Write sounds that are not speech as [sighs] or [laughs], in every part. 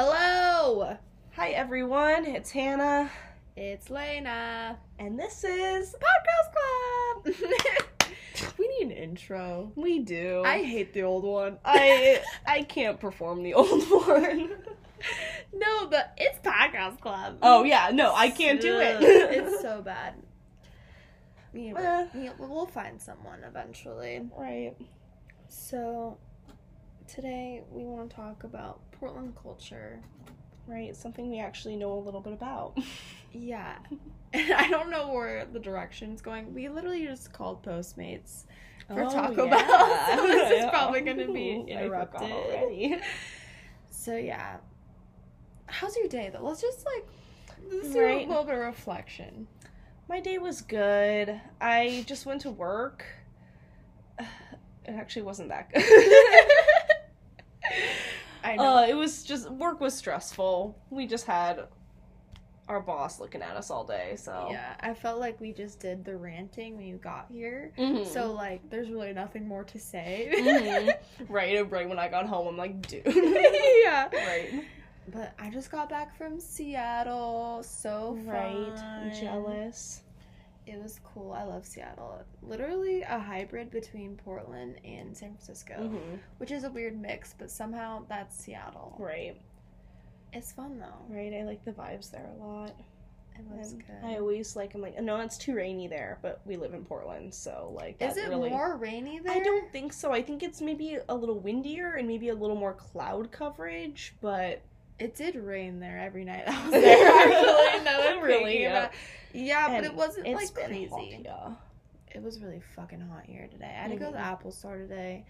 Hello! Hi everyone, it's Hannah, It's Lena. and this is Podcast Club! [laughs] we need an intro. we do. I hate the old one. [laughs] I I can't perform the old [laughs] one. no, but it's Podcast Club. oh yeah, no, I can't do it. It's so bad. We, Uh. we, we'll find someone eventually. right. So, today we want to talk about Portland culture. Right, something we actually know a little bit about. [laughs] Yeah. And I don't know where the direction's going. We literally just called Postmates for Oh, Taco yeah. Bell. [laughs] So this is [laughs] probably going to be Ooh, I forgot interrupted. already. So yeah. How's your day though? Let's just like let's do Right. a little bit of reflection. My day was good. I just went to work. [sighs] It actually wasn't that good. I know. Uh, it was just work was stressful. We just had our boss looking at us all day, so yeah, I felt like we just did the ranting when you got here. Mhm. So like there's really nothing more to say. Mhm. [laughs] right, right when I got home, I'm like, dude. [laughs] yeah. right, But I just got back from Seattle. So right. fun. Jealous. It was cool. I love Seattle. Literally a hybrid between Portland and San Francisco, Mhm. which is a weird mix, but somehow that's Seattle. Right, It's fun though. right. I like the vibes there a lot. It was And good. I always like. I'm like, no, it's too rainy there, but we live in Portland, so like. Is it really... more rainy there? I don't think so. I think it's maybe a little windier and maybe a little more cloud coverage, but It did rain there every night I was [laughs] there. Actually, now that I'm Really, yeah. Yeah, but And it wasn't like crazy. hot, yeah. It was really fucking hot here today. I had to go to the Mhm. Apple Store today.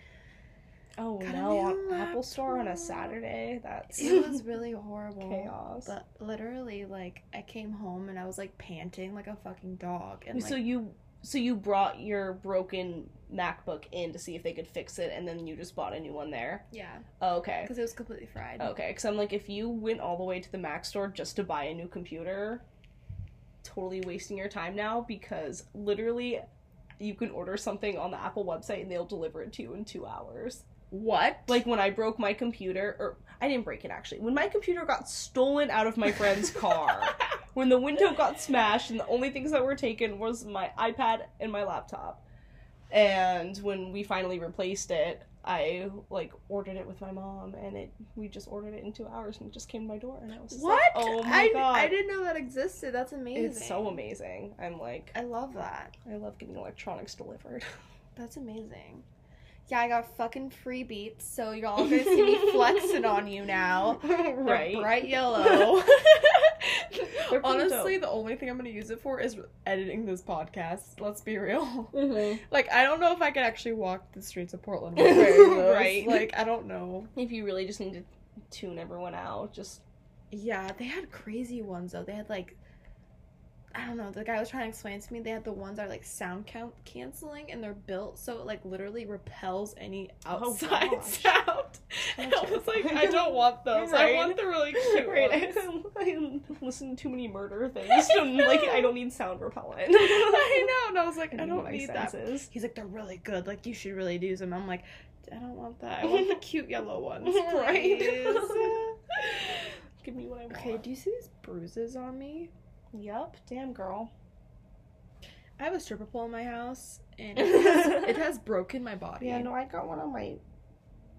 Oh Got no, Apple Store on a. Saturday. That's It was really [laughs] horrible. chaos. But literally, like, I came home and I was like panting like a fucking dog. And like, so you so you brought your broken MacBook in to see if they could fix it, and then you just bought a new one there. yeah, Oh, okay. because it was completely fried. Okay, because I'm like, if you went all the way to the Mac store just to buy a new computer, totally wasting your time now because literally you can order something on the Apple website and they'll deliver it to you in two hours. What? Like when I broke my computer, or I didn't break it actually, when my computer got stolen out of my friend's car, [laughs] when the window got smashed and the only things that were taken was my iPad and my laptop. And when we finally replaced it, I like ordered it with my mom, and it we just ordered it in two hours, and it just came to my door, and I was what? like, oh my I, god, I didn't know that existed. That's amazing. it's so amazing. I'm like, I love that. I love getting electronics delivered. [laughs] That's amazing. Yeah, I got fucking free beats, so you're all gonna see me [laughs] flexing on you now. They're right? bright yellow. [laughs] [laughs] Honestly, dope. the only thing I'm gonna use it for is editing this podcast. Let's be real. Mhm. Like, I don't know if I could actually walk the streets of Portland with wearing those. Right. Like, I don't know. If you really just need to tune everyone out, just Yeah, they had crazy ones though. They had like, I don't know. The guy was trying to explain to me they had the ones that are like sound count canceling, and they're built so it like literally repels any Oh, outside gosh. [laughs] sound. And I was like, I don't [laughs] want those. I want the really [laughs] cute Right. ones. I listen to too many murder things. So, like I don't need sound repellent. I know, and I was like, I need don't need that. He's like, they're really good. Like, you should really use them. I'm like, I don't want that. I want the cute yellow ones. Right. Give me what I want. okay, do you see these bruises on me? Yup. Damn girl. I have a stripper pole in my house, and [laughs] it has, it has broken my body. Yeah, no, I got one on my.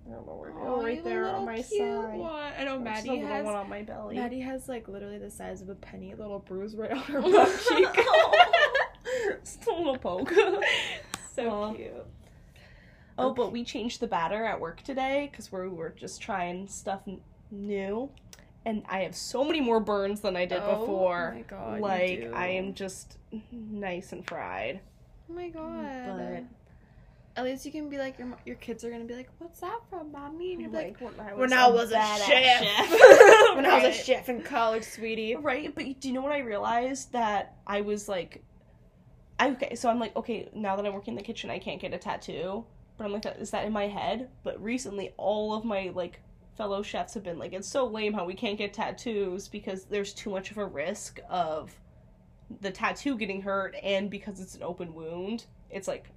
I don't know where. Oh, right there on my side. One. I know Maddie has. one on my belly. Maddie has like literally the size of a penny, little bruise right on her [laughs] butt cheek. [laughs] Oh. Just a little poke. so Aw. cute. Oh, but we changed the batter at work today because we were just trying stuff n- new, and I have so many more burns than I did Oh before. my God, like. I am just nice and fried. Oh my god. But At least you can be like your your kids are gonna be like, "What's that from, mommy?" And you're like, when I "When I was a badass chef, when I was a chef in college, sweetie." Right, but do you know what I realized that I was like, I, okay, so I'm like, okay, now that I'm working in the kitchen, I can't get a tattoo. But I'm like, is that in my head? But recently, all of my like fellow chefs have been like, it's so lame how we can't get tattoos because there's too much of a risk of the tattoo getting hurt, and because it's an open wound, it's like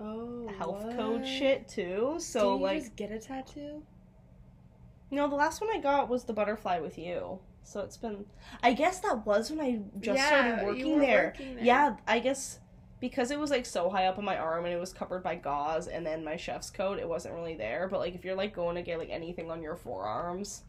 Oh, health what? code shit too. So like, just get a tattoo? No, the last one I got was the butterfly with you. So it's been. I guess that was when I just Yeah, started you working were there. working there. Yeah, I guess because it was like so high up on my arm and it was covered by gauze and then my chef's coat, it wasn't really there. But like if you're like going to get like anything on your forearms,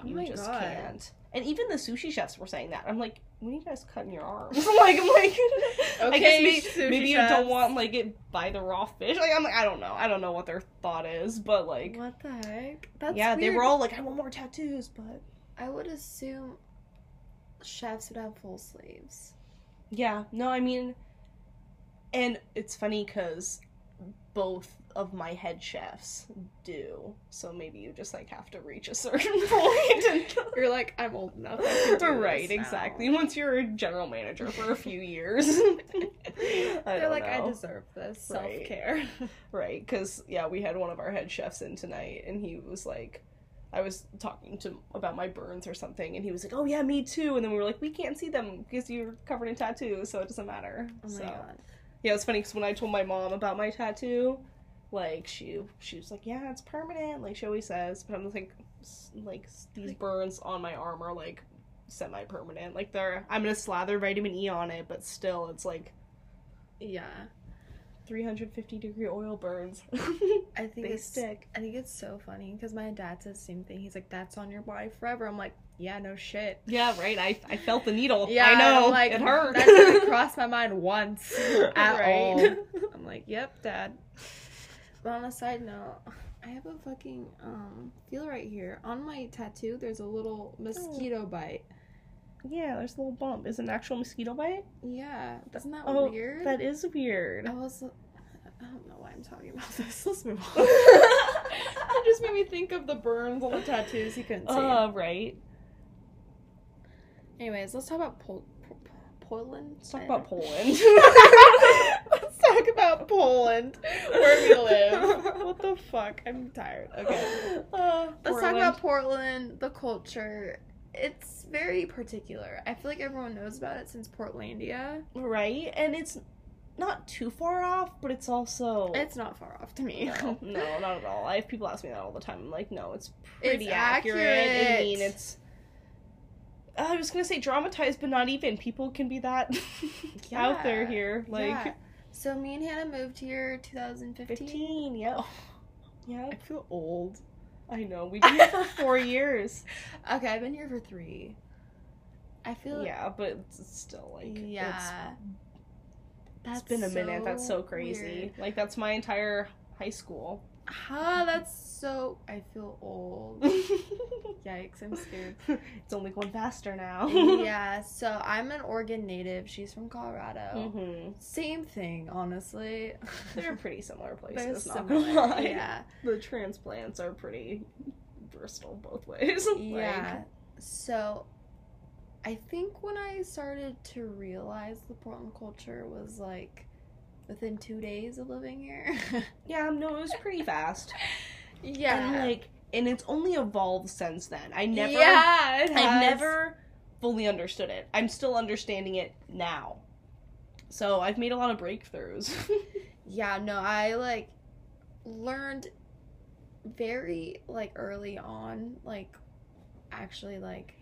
Oh you just God. can't. And even the sushi chefs were saying that. I'm like, when are you guys cutting your arms? [laughs] like I'm like, [laughs] I guess Okay, maybe, maybe you don't want like it by the raw fish. Like I'm like I don't know. I don't know what their thought is, but like What the heck? That's yeah, they were all like, I want more tattoos, but I would assume chefs would have full sleeves. yeah, no, I mean, and it's funny because both of my head chefs do, so maybe you just like have to reach a [laughs] certain point. And... [laughs] You're like, I'm old enough. I can do right, this now." exactly. Once you're a general manager for a few years, [laughs] They're like, I deserve this self care. Right, because yeah, we had one of our head chefs in tonight, and he was like, I was talking to about my burns or something, and he was like, "Oh yeah, me too." And then we were like, "We can't see them because you're covered in tattoos, so it doesn't matter." Oh my so god. Yeah, it's funny because when I told my mom about my tattoo, like she she was like, "Yeah, it's permanent," like she always says. But I'm just like, like these burns on my arm are like semi-permanent. Like they're I'm gonna slather vitamin E on it, but still, it's like Yeah. 350 degree oil burns. [laughs] I think they it's stick. I think it's so funny because my dad says the same thing. He's like, "That's on your body forever." I'm like, "Yeah, no shit." Yeah, right. I, I felt the needle. Yeah, I know. I'm like it hurt. That didn't [laughs] cross my mind once [laughs] at Right. all. [laughs] I'm like, "Yep, dad." But on a side note, I have a fucking um feel right here on my tattoo. There's a little mosquito bite. Yeah, there's a little bump. Is it an actual mosquito bite? Yeah, isn't that Oh, weird? That is weird. I was. I don't know why I'm talking about this. Let's move on. it just made me think of the burns on the tattoos you couldn't see. Uh, right. Anyways, let's talk about Pol- Pol- Poland. Let's talk about Poland. [laughs] let's talk about Poland, where we live. what the fuck? I'm tired. Okay. Uh, Let's talk about Portland, the culture. It's very particular. I feel like everyone knows about it since Portlandia. right, and it's not too far off, but it's also It's not far off to me. no, no, [laughs] not at all. I have people ask me that all the time. I'm like, no, it's pretty It's accurate. I mean, it's. I was gonna say dramatized, but not even. People can be that [laughs] out there here. Like Yeah. So me and Hannah moved here 2015. fifteen, yeah, yeah. I feel old. I know. We've been here for [laughs] four years. Okay, I've been here for three. I feel Yeah, but it's still like yeah. it's, it's been a minute. That's so crazy. weird. Like that's my entire high school. Ah, that's so. I feel old. [laughs] Yikes! I'm scared. [laughs] it's only going faster now. [laughs] yeah. So I'm an Oregon native. She's from Colorado. hmm Same thing, honestly. [laughs] They're pretty similar places. Not gonna lie. Yeah. The transplants are pretty versatile both ways. Yeah. So I think when I started to realize the Portland culture was like within two days of living here. Like, yeah. No, it was pretty fast. yeah. And like, and it's only evolved since then. I never. Yeah, I never fully understood it. I'm still understanding it now. So I've made a lot of breakthroughs. [laughs] Yeah, no, I like learned very like early on, like actually like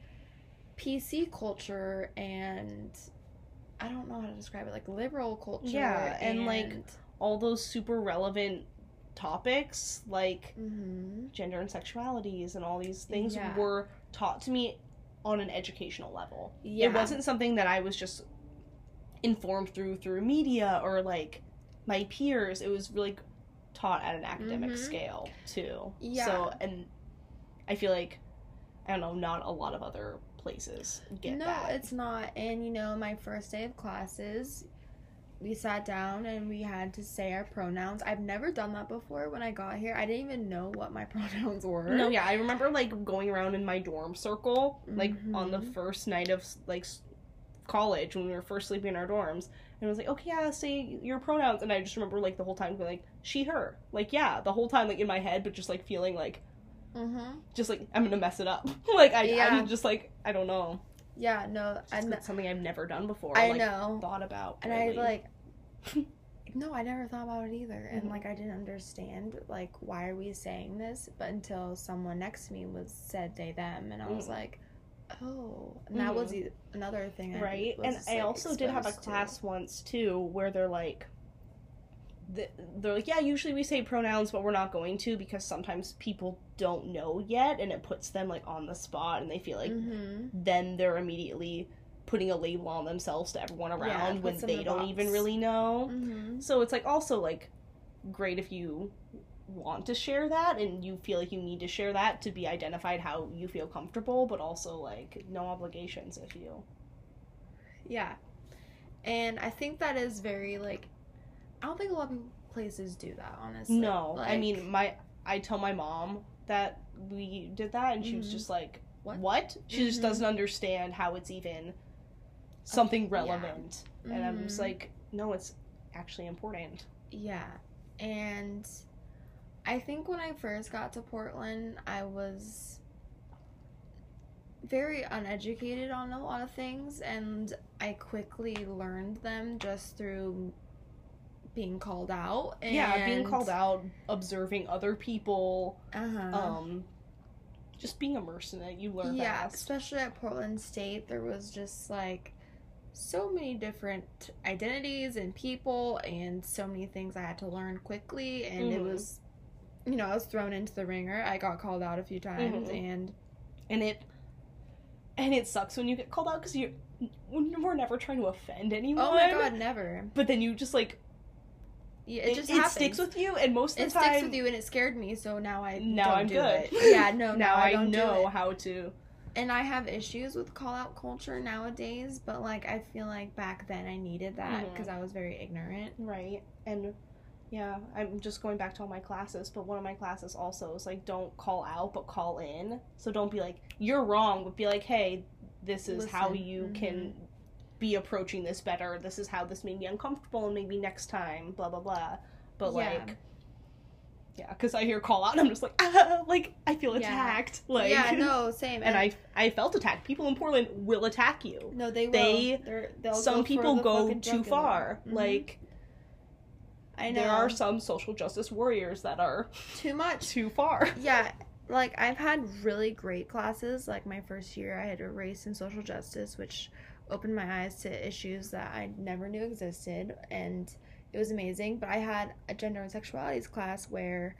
PC culture and I don't know how to describe it, like liberal culture. Yeah, and, like, All those super relevant topics like Mhm. gender and sexualities and all these things Yeah. were taught to me on an educational level. Yeah. It wasn't something that I was just informed through through media or like my peers. It was really taught at an academic Mhm. scale too. Yeah. So and I feel like I don't know, not a lot of other places get that no, that. it's not. And you know, my first day of classes, we sat down and we had to say our pronouns. I've never done that before when I got here. I didn't even know what my [laughs] pronouns were. No, yeah, I remember like going around in my dorm circle, like on the Mhm. first night of like college when we were first sleeping in our dorms, and it was like, okay, yeah, say your pronouns, and I just remember like the whole time being like she, her, like yeah, the whole time like in my head, but just like feeling like Mm-hmm. just like I'm gonna mess it up, [laughs] like I, Yeah. I'm just like I don't know, Yeah, no, Just I 'cause know. it's something I've never done before, I like, know. thought about, And really. I like [laughs] no, I never thought about it either. And Mhm. like I didn't understand like why are we saying this? But until someone next to me was said they them and I was Mhm. like, Oh and that was Mhm. e- another thing I right was, and i also did have a exposed to. class once too where they're like they're like yeah usually we say pronouns but we're not going to because sometimes people don't know yet and it puts them like on the spot and they feel like Mhm. then they're immediately putting a label on themselves to everyone around it when they a don't even really know Mhm. so it's like also like great if you want to share that and you feel like you need to share that to be identified how you feel comfortable but also like no obligations if you Yeah. And I think that is very like I don't think a lot of places do that, honestly. No, I mean my I tell my mom that we did that, and she was Mhm. just like, What? "What?" She just Mhm. doesn't understand how it's even something yeah. relevant, and I'm just Mhm. like, "No, it's actually important." Yeah. And I think when I first got to Portland, I was very uneducated on a lot of things and I quickly learned them just through being called out and Yeah, being called out, observing other people, uh-huh. um, just being immersed in it, you learn yeah fast. especially at portland state there was just like so many different identities and people and so many things i had to learn quickly and it Mhm. was you know i was thrown into the ringer i got called out a few times Mhm. and and it and it sucks when you get called out because you we're never trying to offend anyone. oh my god never But then you just like yeah, it, it just it happens. sticks with you, and most of it the time sticks with you and it scared me so now i Now don't I'm do good. it. yeah no [laughs] now now i, I, don't know it. how to. and i have issues with call out culture nowadays but like i feel like back then i needed that mm-hmm. because i was very ignorant Right. And yeah, I'm just going back to all my classes, but one of my classes also is like don't call out but call in. So don't be like you're wrong, but be like, "Hey, this is how Listen, you can mm-hmm. Be approaching this better. This is how this made me uncomfortable and maybe next time, blah blah blah." But Yeah. like yeah, cuz I hear call out and I'm just like, ah, [laughs] like I feel Yeah. attacked. Like yeah, no, [laughs] same. and I I felt attacked. People in Portland will attack you. no, they will. they- Some go people go too far. Mhm. Like I know there are some social justice warriors that are too much. [laughs] too far. Yeah, like I've had really great classes. Like my first year, I had a race and social justice, which opened my eyes to issues that I never knew existed, and it was amazing. But I had a gender and sexualities class where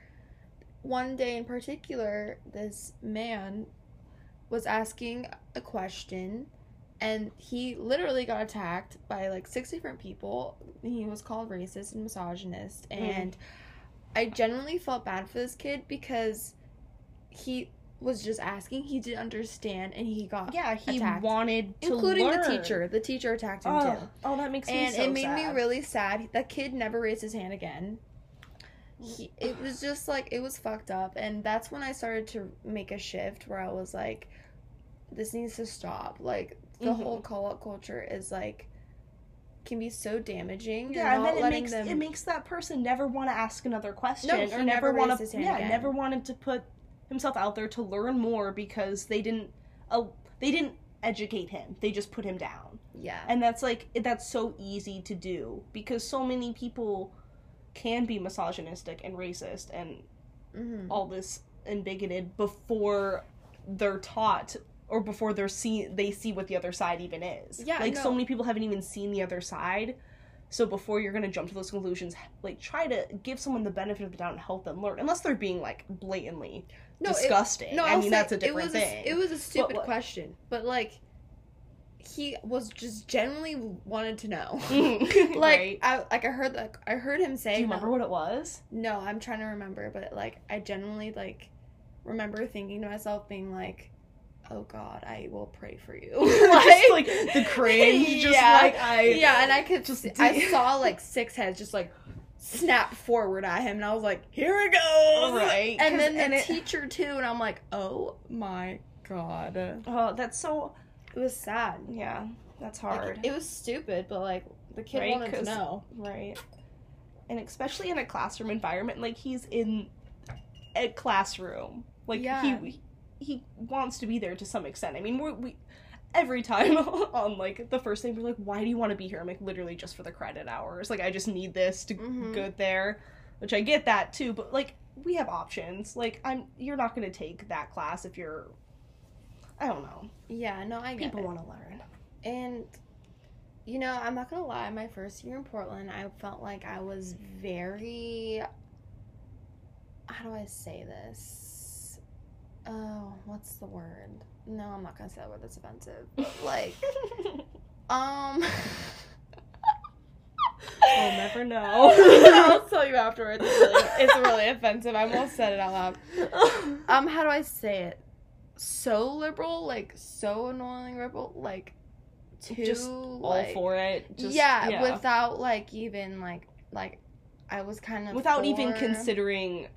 one day in particular, this man was asking a question. And he literally got attacked by like six different people. He was called racist and misogynist. Hmm. And I genuinely felt bad for this kid because he was just asking. He didn't understand, and he got Yeah, he attacked. wanted to including learn. the teacher. The teacher attacked him Oh, too, oh, that makes me and so it made sad. me really sad. That kid never raised his hand again. He, it was just like it was fucked up, and that's when I started to make a shift where I was like, "This needs to stop." Like the Mhm. whole call out culture is like can be so damaging. Yeah, and then it makes them. it makes that person never want to ask another question No, or never never want to yeah again. never wanted to put himself out there to learn more because they didn't uh, they didn't educate him they just put him down yeah, and that's like that's so easy to do because so many people can be misogynistic and racist and hmm all this and bigoted before they're taught or before they're see they see what the other side even is. Yeah, like so many people haven't even seen the other side. So before you're gonna jump to those conclusions, like try to give someone the benefit of the doubt and help them learn. Unless they're being like blatantly no, it- disgusting. No, I I'll mean that's a it different was thing. A, it was a stupid what- question, but like he was just genuinely wanted to know. [laughs] [laughs] like, like I like I heard like I heard him say. do you remember what it was? No, I'm trying to remember, but like I genuinely like remember thinking to myself, being like, "Oh God, I will pray for you." [laughs] just like the cringe, just Yeah. like I yeah, and I could just I saw like six heads just like snap forward at him, and I was like, "Here it goes!" Right, And then the and it- teacher too, and I'm like, "Oh my God." Oh, that's so It was sad. yeah, that's Like, hard. it was stupid, but like the kid Right, wanted to 'cause- know. Right. And especially in a classroom environment, like he's in a classroom. Like Yeah. he he wants to be there to some extent. I mean, we're, we every time [laughs] on like the first day we're like why do you want to be here i'm like literally just for the credit hours like i just need this to Mhm. go there which i get that too but like we have options like i'm you're not going to take that class if you're i don't know Yeah, no, I get people want to learn And you know, I'm not gonna lie, my first year in Portland, I felt like I was very how do I say this? Oh, what's the word? No, I'm not gonna say that word that's offensive. But like [laughs] um we'll never know [laughs] I'll tell you afterwards. It's really, it's really offensive. I almost said it out loud. [laughs] Um, how do I say it? So liberal, like so annoyingly liberal, like too just all like, for it just yeah, without like even like like I was kind of without even considering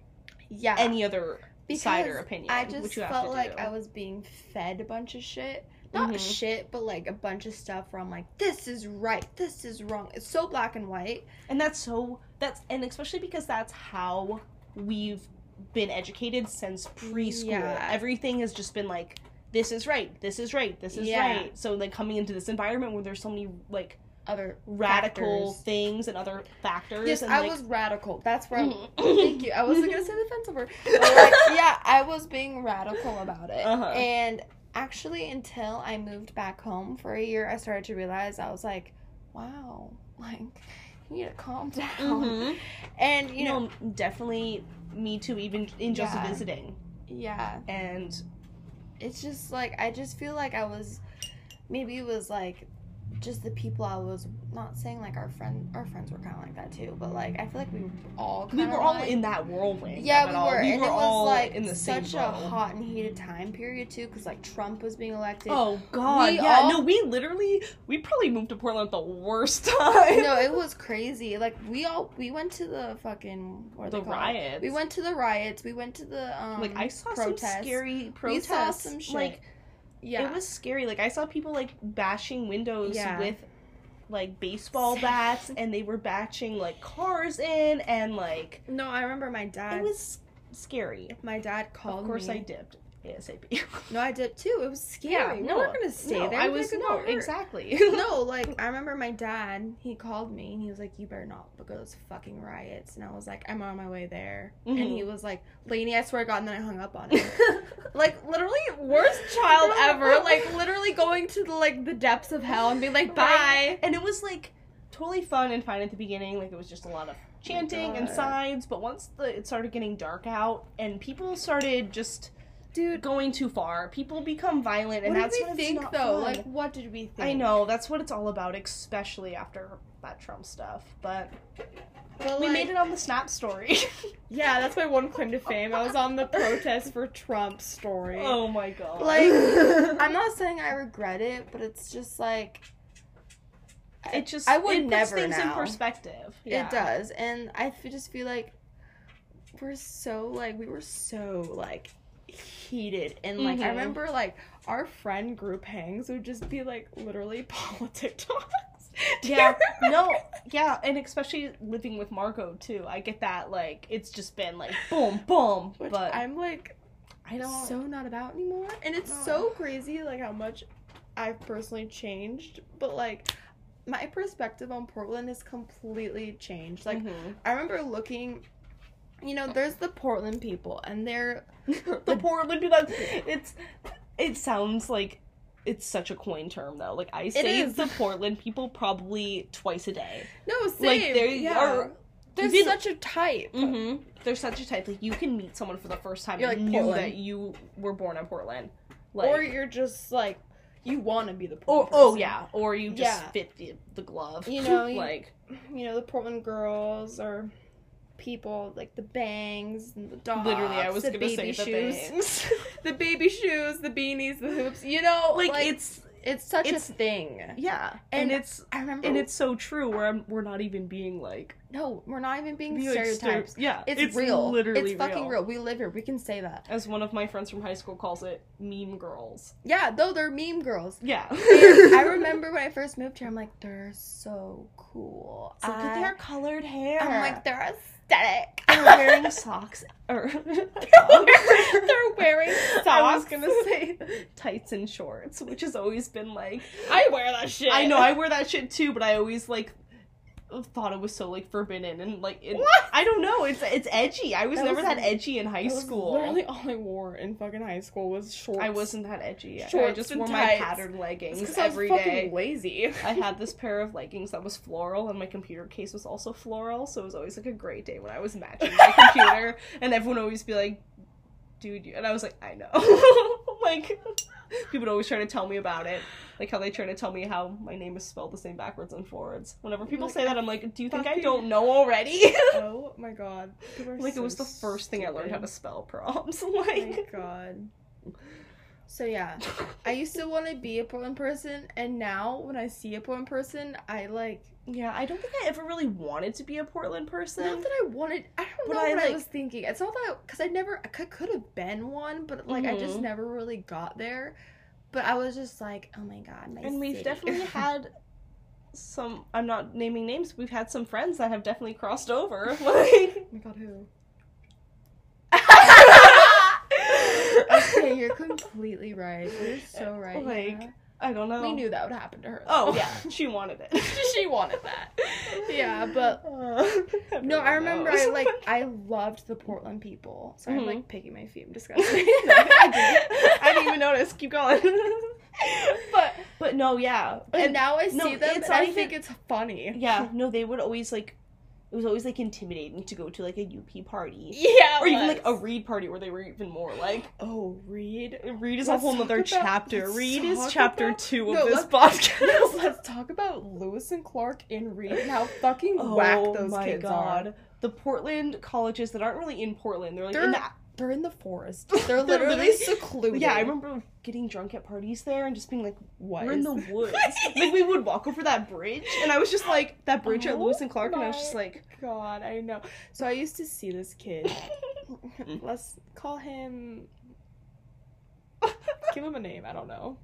yeah any other because side or opinion I just which you have felt like do. I was being fed a bunch of shit. Not Mhm. shit, but like a bunch of stuff where I'm like, this is right, this is wrong. It's so black and white. and that's so that's and especially because that's how we've been educated since preschool Yeah. everything has just been like this is right this is right this is Yeah. right so like coming into this environment where there's so many like Other radical factors. things and other factors Yes, and I like, was radical. That's where. I'm, Mhm. [laughs] thank you. I wasn't gonna say the offensive word. [laughs] But like, yeah, I was being radical about it. Uh-huh. And actually, until I moved back home for a year, I started to realize I was like, wow, like you need to calm [laughs] down. Mhm. And you know, know definitely me too even in just Yeah. visiting yeah, and it's just like I just feel like I was, maybe it was like. Just the people I was not saying like our friend our friends were kind of like that too, but like I feel like we were all we were all like, in that whirlwind Yeah, we all. were, we and were it was all like in the same such a boat. hot and heated time period too, because like Trump was being elected. Oh God! We yeah, all- no, we literally we probably moved to Portland at the worst [laughs] time. no, it was crazy. Like we all we went to the fucking what are the riots. We went to the riots. We went to the um like I saw protests. some scary protests. We saw some shit. Like yeah. it was scary. Like I saw people like bashing windows Yeah. with like baseball bats, and they were bashing like cars in, and like no, I remember my dad. it was scary. my dad called Of course, me. I dipped ASAP. No, I did too. It was scary. Yeah, No, we weren't gonna stay no, there. I was no exactly. [laughs] [laughs] no, like I remember my dad. He called me and he was like, "You better not because fucking riots." And I was like, "I'm on my way there." And Mhm. he was like, "Lainey, I swear to God." And then I hung up on him. [laughs] like literally worst child ever. Like literally going to the like the depths of hell and being like, "Bye." Right. And it was like totally fun and fine at the beginning. Like it was just a lot of chanting and God. signs. But once the it started getting dark out and people started just Dude, going too far, people become violent, and what that's did we think though? fun. Like, what did we think? I know that's what it's all about, especially after that Trump stuff. But But, we like, made it on the Snap story. [laughs] Yeah, that's my one claim to fame. I was on the protest for Trump story. oh my god! Like, [laughs] I'm not saying I regret it, but it's just like it just I would it puts never things in now. perspective. Yeah. It does, and I f- just feel like we're so like we were so like heated, and like I Mhm. remember like our friend group hangs would just be like literally [laughs] politic talks. Yeah, no, yeah, and especially living with Marco too. I get that like it's just been like boom, boom, Which but I'm like I don't. so not about anymore, and it's so crazy like how much I've personally changed, but like. My perspective on Portland has completely changed. Like, Mhm. I remember looking, you know, there's the Portland people, and they're [laughs] the Portland people. It's it sounds like it's such a coin term though. Like I say the Portland people probably twice a day. no same. Like they yeah. are. There's Even- such a type. Mm-hmm. They're such a type. Like you can meet someone for the first time You're and like, knew Portland. that you were born in Portland. Like, or you're just like you want to be the or Portland oh yeah, or you just Yeah. fit the, the glove. You [laughs] know, you- like you know the Portland girls or people like the bangs and the dogs. literally, I was the gonna say baby the shoes, bangs. [laughs] the baby shoes, the beanies, the hoops. You know, like, like, it's it's such it's- a thing. yeah, And and it's I remember and it's so true. Where I'm, we're not even being like No, we're not even being Be, like, stereotypes. stere- yeah, it's, real. Literally, it's fucking real. We live here. We can say that. As one of my friends from high school calls it, meme girls. Yeah, though they're meme girls. Yeah. [laughs] I remember when I first moved here, I'm like, they're so cool. Look at I- their colored hair. I'm like, they're aesthetic. they're wearing [laughs] socks. Or [laughs] they're wearing socks. [laughs] I was gonna say tights and shorts, which has always been like I wear that shit. I know I wear that shit too, but I always like thought it was so like forbidden and like it, What? I don't know. It's it's edgy. I was That never was- that edgy in high school. Literally, all I wore in fucking high school was shorts. I wasn't that edgy. I- I just wore my tights. patterned leggings It's 'cause I was day. lazy. I [laughs] had this pair of leggings that was floral, and my computer case was also floral, so it was always like a great day when I was matching my [laughs] computer, and everyone would always be like, "Dude," you-" and I was like, "I know." [laughs] like, [laughs] people always try to tell me about it, like how they try to tell me how my name is spelled the same backwards and forwards. Whenever people Like, say that, I'm like, "Do you think I don't know already?" [laughs] oh my god. Like it was the first thing I learned how to spell prompts. [laughs] Oh my like, god. So yeah, I used to want to be a Portland person, and now when I see a Portland person, I like. Yeah, I don't think I ever really wanted to be a Portland person. Not that I wanted. I don't But know I, what I was thinking. It's not that because I never. I could have been one, but like I just Mhm. never really got there. But I was just like, oh my god, my and we've city. definitely [laughs] had some i'm not naming names we've had some friends that have definitely crossed over [laughs] like Oh my god, who? [laughs] okay, you're completely right. You're so right. Like, yeah. I don't know we knew that would happen to her. oh yeah [laughs] she wanted it [laughs] she wanted that. Yeah, but [laughs] Uh, no, I remember knows. I like I loved the Portland people. Sorry, I'm Mhm. like picking my feet. I'm disgusting. No, I, didn't. I didn't even notice keep going but but no yeah and now I see no, them and I not think it's funny. yeah no they would always like it was always like intimidating to go to like a up party Yeah. or even like a Reed party where they were even more like oh Reed. read is Let's a whole talk nother about- chapter Reed is chapter about- two of No, this podcast [laughs] Let's talk about Lewis and Clark in Reed and how fucking Oh whack those my kids god. are. The Portland colleges that aren't really in Portland, they're like They're in the They're in the forest. [laughs] They're They're literally literally- secluded. Yeah, I remember getting drunk at parties there and just being like, What we're in the woods. [laughs] like we would walk over that bridge and I was just like that bridge at Oh Lewis and Clark and I was just like God, I know. So I used to see this kid. [laughs] Let's call him. Give him a name. I don't know.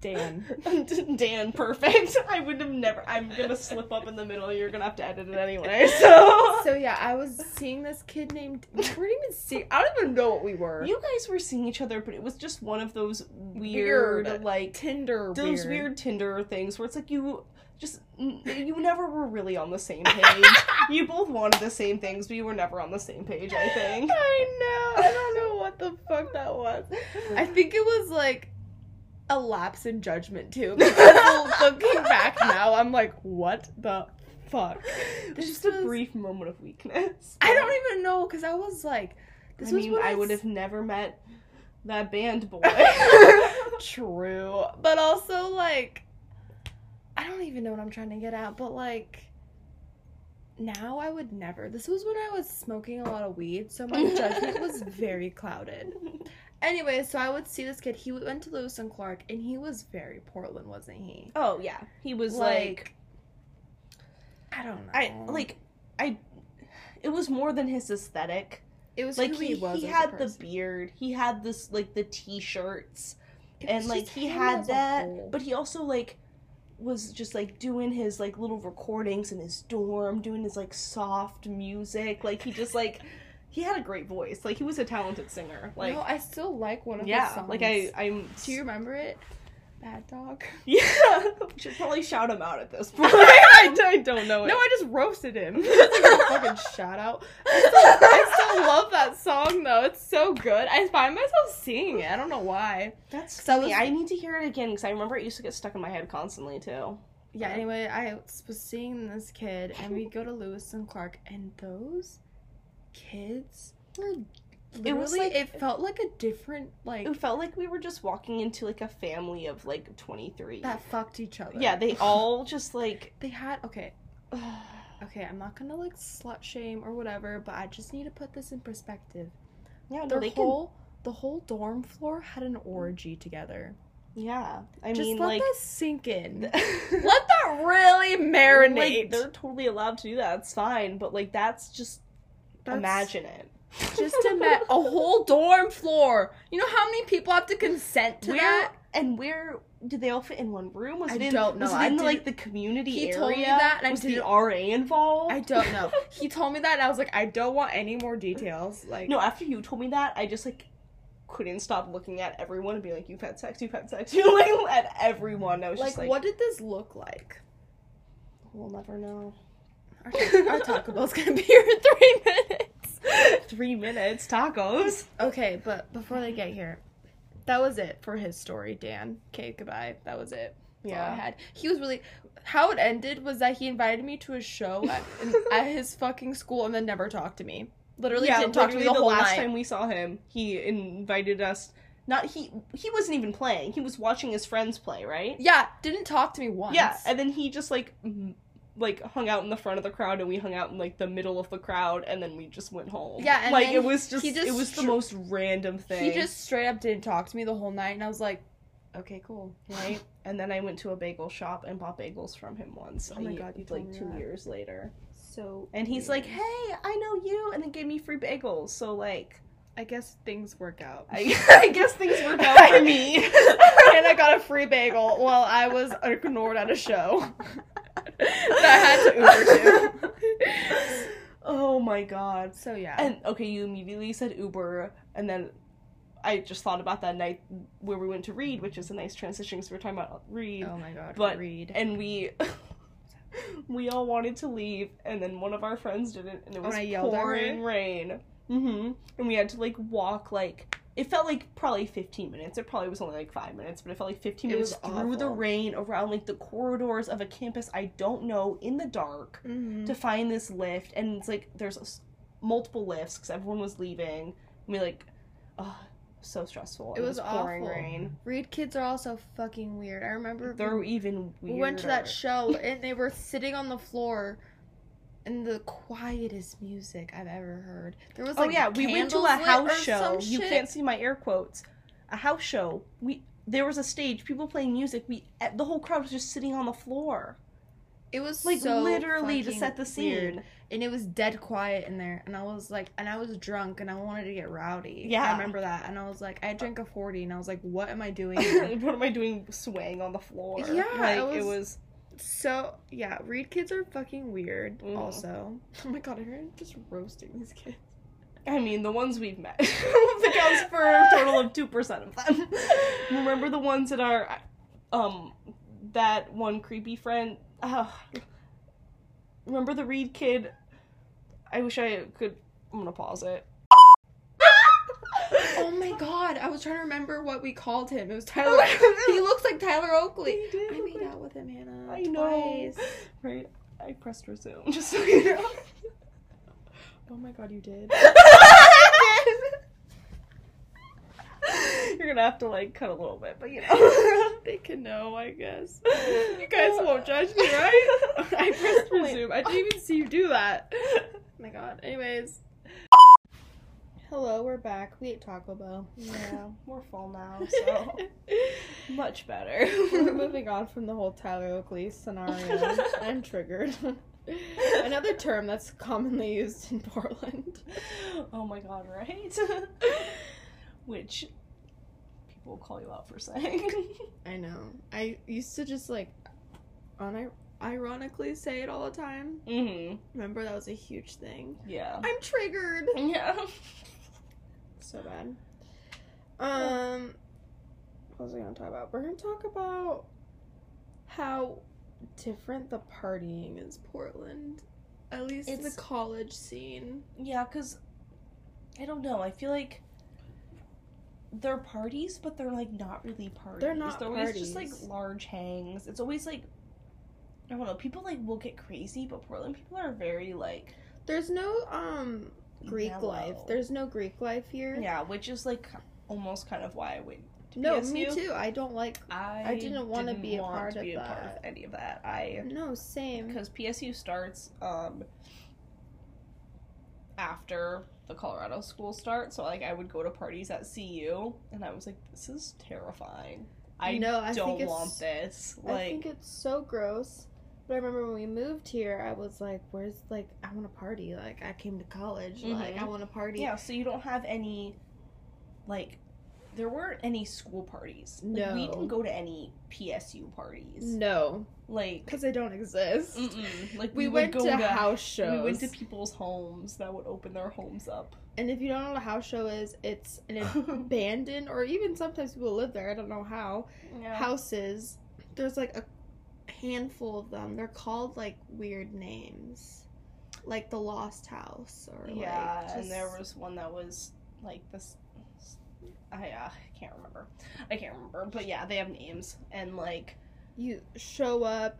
Dan. [laughs] Dan, perfect. I would have never. I'm gonna slip up in the middle. You're gonna have to edit it anyway. So, [laughs] So yeah, I was seeing this kid named. We weren't even seeing. I don't even know what we were. you guys were seeing each other, but it was just one of those weird, Weird. like Tinder. those weird. weird Tinder things where it's like you just [laughs] you never were really on the same page. you both wanted the same things, but you were never on the same page. I think. I know. I don't know what the fuck that was. I think it was like a lapse in judgment too. Because [laughs] looking back now, I'm like, what the fuck? This just a brief moment of weakness. I don't even know because I was like, this I was mean, I would have never met that band boy. [laughs] True, but also like, I don't even know what I'm trying to get at. But like, now I would never. This was when I was smoking a lot of weed, so my judgment was very clouded. [laughs] Anyway, so I would see this kid. He went to Lewis and Clark, and he was very Portland, wasn't he? oh yeah, he was like, I don't know. I like I. It was more than his aesthetic. it was Like he, he he had the beard. He had this like the t-shirts. And like he had that but he also like was just like doing his like little recordings in his dorm doing his like soft music like he just like [laughs] he had a great voice like he was a talented singer like no, I still like one of his yeah songs. like i i'm Do you remember it? Bad Dog. [laughs] yeah should probably shout him out at this [laughs] point I, I don't know it. No, I just roasted him. It's like a fucking shout out. I still, I still [laughs] love that song though. It's so good. I find myself singing it. I don't know why. that's So I. I need to hear it again because i remember it used to get stuck in my head constantly too Yeah. Anyway, I was seeing this kid, and we go to Lewis and Clark, and those kids were It was literally. It, felt like a different like it felt like we were just walking into like a family of like 23 that fucked each other. yeah they all just like [laughs] they had okay. [sighs] Okay, I'm not gonna like slut shame or whatever, but I just need to put this in perspective. yeah no, Their they can whole the whole dorm floor had an orgy together. Yeah, I Just mean, let like, that sink in. let [laughs] let that really marinate. Like, they're totally allowed to do that. It's fine, but like, that's just That's- imagine it. Just imagine a whole dorm floor. You know how many people have to consent to Where that? and where did they all fit in one room? Was I it in, don't know. Was it in didn't- like the community He area? told me that, and I was the didn't- RA involved? I don't know. He told me that, and I was like, I don't want any more details. Like, No, after you told me that, I just like couldn't stop looking at everyone and being like, "You've had sex, you've had sex," [laughs] you like at everyone. I was like, just like, what did this look like? We'll never know. Our, our Taco Bell's gonna be here in three minutes. Three minutes tacos. Okay, but before they get here, that was it for his story, Dan. Okay, goodbye. That was it. That's all I Yeah. had. He was really. How it ended was that he invited me to a show at, [laughs] at his fucking school and then never talked to me. Literally yeah, didn't talk to me the, whole last night. time we saw him, he invited us. Not he. He wasn't even playing. He was watching his friends play, right? Yeah, didn't talk to me once. Yeah, and then he just like like hung out in the front of the crowd, and we hung out in like the middle of the crowd, and then we just went home. Yeah, and like it was just, just it was the most random thing. he just straight up didn't talk to me the whole night, and I was like, okay, cool. right, and then I went to a bagel shop and bought bagels from him once. Oh my God, you like two that. years later, So. and he's like, "Hey, I know you," and then gave me free bagels. So like, I guess things work out. I, [laughs] I guess things work out for [laughs] me. [laughs] and I got a free bagel while I was ignored at a show. That I had to Uber to. [laughs] oh my god. So yeah. And okay, you immediately said Uber, and then I just thought about that night where we went to Reed, which is a nice transition because we were talking about Reed, oh my god. but- Reed. and we [laughs] we all wanted to leave, and then one of our friends didn't, and it was When I yelled at her? pouring rain. hmm And we had to like walk like it felt like probably 15 minutes. It probably was only like five minutes, but it felt like 15 It minutes was through the rain around like the corridors of a campus I don't know in the dark Mhm. to find this Lyft and it's like there's multiple Lyfts because everyone was leaving and we like oh so stressful It and was pouring awful. rain Reed kids are also fucking weird. I remember they're we, even we went to that show and they were sitting on the floor in the quietest music I've ever heard. There was like oh like yeah we went to a house show you can't see my air quotes a house show we there was a stage people playing music we the whole crowd was just sitting on the floor It was like so literally to set the scene weird. and it was dead quiet in there and i was like and i was drunk and i wanted to get rowdy Yeah. i remember that and i was like i drank a 40 and i was like what am i doing [laughs] what am I doing swaying on the floor? Yeah, like it it was- was. So yeah reed kids are fucking weird Mhm. also [laughs] oh my god i'm just roasting these kids I mean, the ones we've met [laughs] accounts for a total of two percent of them. [laughs] Remember the ones that are, um, that one creepy friend. Uh, remember the Reed kid? I wish I could. I'm gonna pause it. Oh my god i was trying to remember what we called him it was oh tyler he looks like tyler oakley i made out with him hannah I know. twice. Right. I pressed resume just so you know. oh my god you did [laughs] You're gonna have to like cut a little bit, but you [laughs] know. [laughs] they can know, I guess. You guys won't judge me, right? I pressed resume. I didn't even see you do that. Oh my god. Anyways. Hello, we're back. We ate Taco Bell. Yeah, we're full now, [laughs] so much better. [laughs] we're moving on from the whole Tyler Oakley scenario. [laughs] I'm triggered. Another term that's commonly used in Portland. Oh my god, right? Which people call you out for saying. I know. I used to just like un- ironically say it all the time. mm-hmm. Remember that was a huge thing. Yeah. I'm triggered. Yeah. So bad. Um, what was I gonna talk about? We're gonna talk about how different the partying is Portland. At least the college scene. Yeah, because I don't know. I feel like they're parties, but they're like not really parties. They're not They're always just like large hangs. It's always like I don't know. People like will get crazy, but Portland people are very like There's no um Greek mellow. life. There's no Greek life here. yeah, which is like almost kind of why I went. To No, PSU. me too. I don't like. I, I didn't wanna be a want part to be a part of that. any of that. I No, same. because PSU starts um after the Colorado school starts, so like I would go to parties at CU, and I was like, this is terrifying. I No, I don't think want this. Like, I think it's so gross. But I remember when we moved here, I was like, "Where's like I want to party? Like I came to college, like Mhm. I want to party." yeah. So you don't have any, like, there weren't any school parties. Like, we didn't go to any PSU parties. No, Like, because they don't exist. mm-mm. like We, would went go to, house shows. We went to people's homes that would open their homes up. and if you don't know what a house show is, it's an [laughs] abandoned, or even sometimes people live there. I don't know how. Yeah. Houses. There's like a handful of them. They're called like weird names, like the Lost House, or yeah, like, just... and there was one that was like this. I uh, can't remember. I can't remember, but yeah, they have names and like, you show up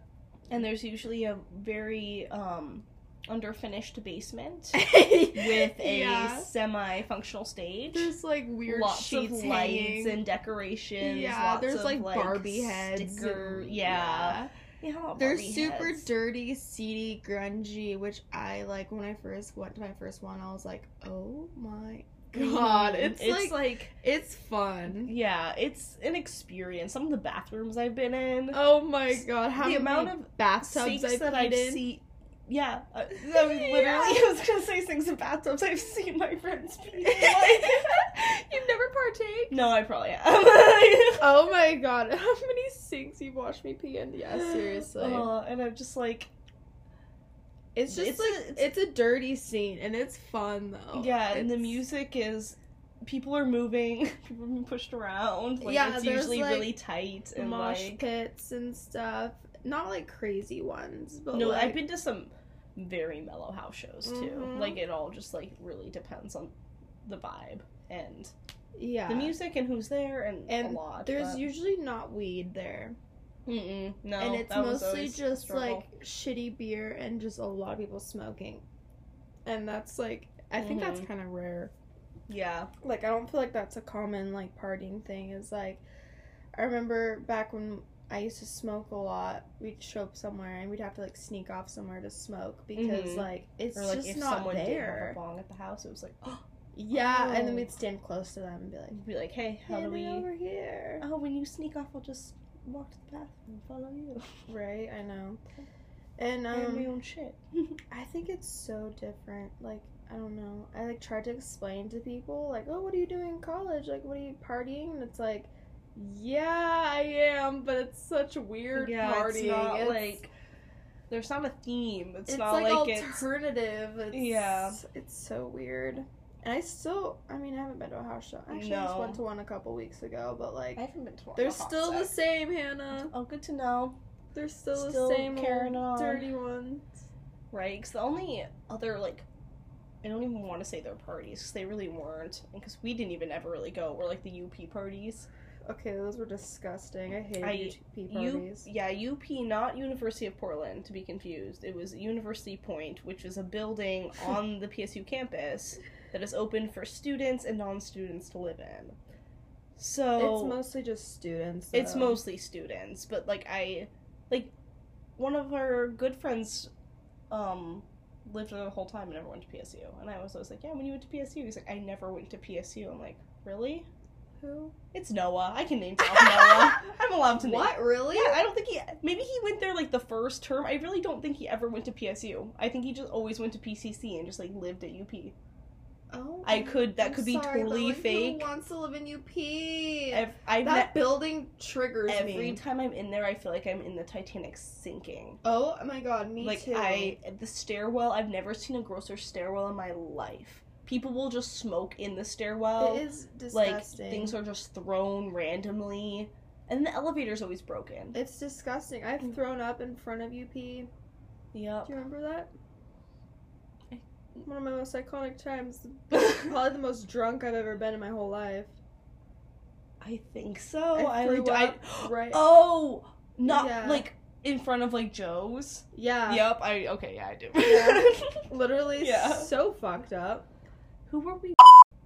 and there's usually a very um underfinished basement [laughs] with a yeah. semi-functional stage. There's like weird lots sheets of lights hanging. and decorations. yeah, there's like, Barbie heads. sticker- and- yeah, yeah. They're Barbie super heads. dirty, seedy, grungy, which I like when I first went to my first one, I was like, oh my god. Mhm. It's, like, like it's fun. yeah, it's an experience. Some of the bathrooms I've been in, Oh my god, how the amount of bathtubs I've that I've seen. Yeah, uh, [laughs] I mean, literally, Yeah. I was gonna say sinks and bathtubs. I've seen my friends [laughs] pee. Like, [laughs] You've never partake? no, I probably have. Oh my god, how many sinks you've watched me pee in? Yeah, seriously. Uh, and I'm just like, it's just it's like a- it's, a dirty scene and it's fun though. yeah, and the music is. People are moving. People are being pushed around. Like, Yeah, it's usually like, really tight and mosh like. pits and stuff. Not like crazy ones, but No, like, I've been to some very mellow house shows too. Mhm. Like it all just like really depends on the vibe and yeah. the music and who's there and, And a lot. There's but- usually not weed there, Mm-mm, no, and it's mostly just like shitty beer and just a lot of people smoking, and that's like I think that's Mhm. kind of rare. yeah, Like I don't feel like that's a common like partying thing. Is like I remember back when I used to smoke a lot. We'd show up somewhere and we'd have to like sneak off somewhere to smoke because Mhm. like it's or like just if not someone did have a there. bong at the house, it was like, oh, [gasps] Yeah, and then Oh. we'd stand close to them and be like, be like, hey, how "Hey, do we? over here?" Oh, when you sneak off, I'll just walk to the bathroom and follow you. [laughs] Right, I know. [laughs] And I have my um, own shit. [laughs] I think it's so different. Like I don't know. I like tried to explain to people like, "Oh, what are you doing in college? Like, what are you partying?" And it's like, "Yeah, I am, but it's such a weird yeah, partying. it's not It's- like there's not a theme. It's, it's not like, like, alternative. It's, Yeah. it's so weird. And I still, I mean, I haven't been to a house show. Actually, I just No. went to one a couple weeks ago, but like, I haven't been to one. they're still the same, Hannah. Oh, good to know. They're still, Still the same carrying on. dirty ones. Right, because the only other like, I don't even want to say their parties because they really weren't, because we didn't even ever really go. Were like the UP parties. Okay, those were disgusting. I hate I- UTP U, parties. yeah, UP, not University of Portland, to be confused. It was University Point, which is a building [laughs] on the PSU campus that is open for students and non-students to live in. So It's mostly just students. It's mostly students, but like I, like, one of our good friends, um, lived there the whole time and never went to PSU, and I was always like, yeah, when you went to PSU, he's like, I never went to PSU. I'm like, really? Who? It's Noah. I can name [laughs] drop Noah. I'm allowed to name. What really? Yeah, I don't think he. Maybe he went there like the first term. I really don't think he ever went to PSU. I think he just always went to PCC and just like lived at UP. Oh, I could. That I'm could be sorry, but, totally like, fake. Who wants to live in UP? Ev- I've that met, building triggers every me. time I'm in there, I feel like I'm in the Titanic sinking. Oh my god, me like too. I the stairwell. I've never seen a grosser stairwell in my life. People will just smoke in the stairwell. it is like disgusting. things are just thrown randomly, and the elevator's always broken. It's disgusting. I've Mm. thrown up in front of UP. Yep. Do you remember that? One of my most iconic times. [laughs] Probably the most drunk I've ever been in my whole life. I think so. I I, up [gasps] right. Oh, not Yeah. like in front of like Joe's. Yeah. Yep. I okay. Yeah, I do. Yeah. [laughs] Literally Yeah. so fucked up. Who were we?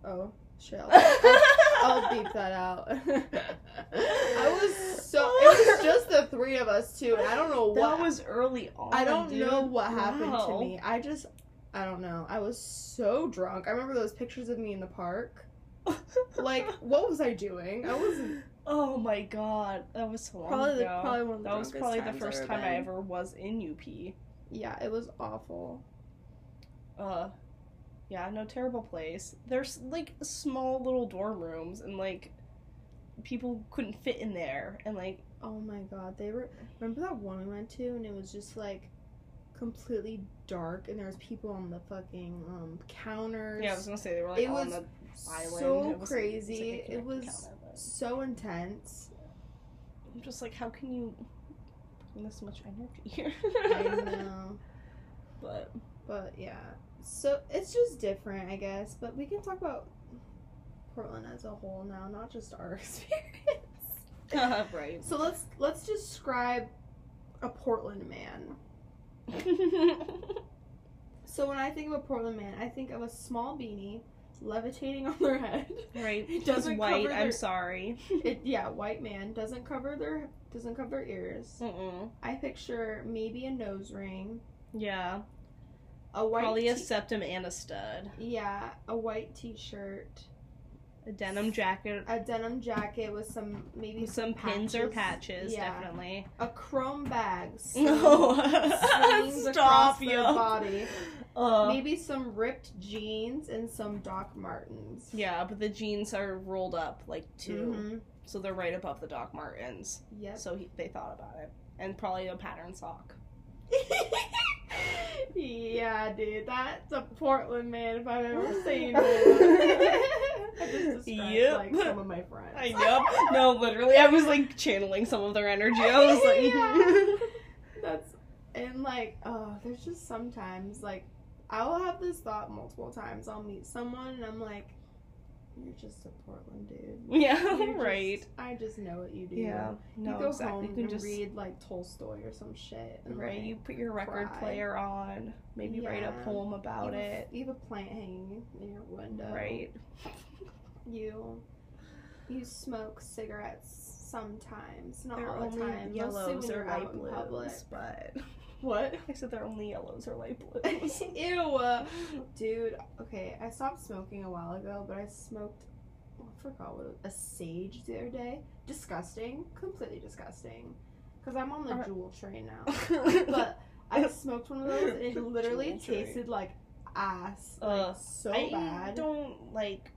Oh, shit. I'll, I'll beep that out. [laughs] I was so. It was just the three of us too, and I don't know what. That was early on. I don't dude. know what happened to me. I just. I don't know. I was so drunk. I remember those pictures of me in the park. Like, [laughs] what was I doing? I wasn't. Oh my god, that was so long Probably the- ago. probably one of the that was probably the first time I ever was in UP. Yeah, it was awful. Uh, yeah, no terrible place. There's like small little dorm rooms, and like people couldn't fit in there, and like Oh my god, they were. Remember that one we went to, and it was just like completely dark, and there was people on the fucking um counters. yeah, I was gonna say they were like It on the island. so It was, so crazy. Like It was counter, but so intense. I'm just like, how can you bring this much energy here? I [laughs] know, but but yeah. So it's just different, I guess. But we can talk about Portland as a whole now, not just our [laughs] experience. [laughs] right. So let's let's describe a Portland man. [laughs] So when I think of a Portland man, I think of a small beanie levitating on their head. right. It doesn't white. cover I'm sorry. It yeah, white man doesn't cover their doesn't cover their ears. Mm-mm. I picture maybe a nose ring, Yeah. A white Probably a septum and a stud. yeah, a white t-shirt, A denim jacket a denim jacket with some maybe with some pins or patches, Yeah. definitely. a chrome bag. [laughs] No. Stop, their body. Uh, Maybe some ripped jeans and some Doc Martens. yeah, but the jeans are rolled up like 2 Mhm. so they're right above the Doc Martens. Yep. So he, they thought about it, and probably a pattern sock. [laughs] yeah, dude, that's a Portland man if I've ever seen [laughs] one. I just described Yep. like some of my friends. I know. no, literally, I was like channeling some of their energy. I was like, [laughs] Yeah. [laughs] That's and like oh, there's just sometimes like I will have this thought multiple times. I'll meet someone and I'm like, you're just a Portland dude. [laughs] yeah, You're just- right. I just know what you do. Yeah, You go exactly. home You can and just read like Tolstoy or some shit. And, right. like, You put your record cry. player on, maybe write a Yeah. poem you about have- it. You have a plant hanging in your window. Right. [laughs] You you smoke cigarettes sometimes, not They're all the time. Yellows or light blues, but [laughs] What? [laughs] I said they're only yellows or light [laughs] blues. Ew, [laughs] dude. Okay, I stopped smoking a while ago, but I smoked. oh, I forgot what it was, a sage the other day. Disgusting, completely disgusting. Cause I'm on the Are- Juul train now. But I smoked one of those, and it literally Juul train. tasted like ass, like Ugh. so I bad. don't like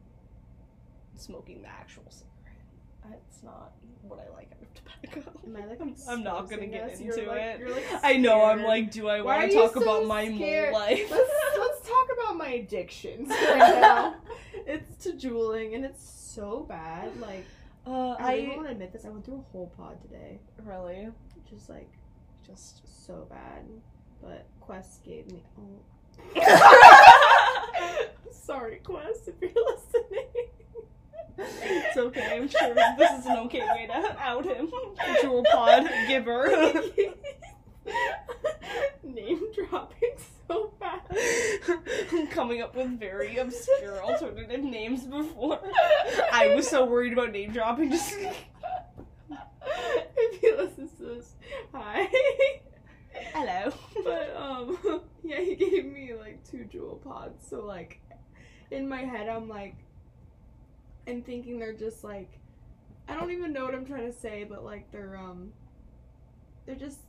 smoking the actual. It's not what I like out of tobacco. Am I like I'm, [laughs] I'm not gonna get us? into like- it. like, I know. I'm like, do I want to talk so about my scared? mole life? let's let's talk about my addictions right [laughs] now. it's to Juuling, and it's so bad. Like uh, I don't want to admit this. I went through a whole pod today, really just like just. so bad. But Quest gave me. Oh, [laughs] sorry, Quest, if you're listening. It's okay. I'm sure this is an okay way to out him. Juul pod giver. Name dropping so bad. I'm coming up with very obscure alternative names before. I was so worried about name dropping. Just if he listens to this, hi. hello. But um, [laughs] yeah, he gave me like two Juul pods. So like, in my head, I'm like, I'm thinking they're just like, I don't even know what I'm trying to say, but like they're um, they're just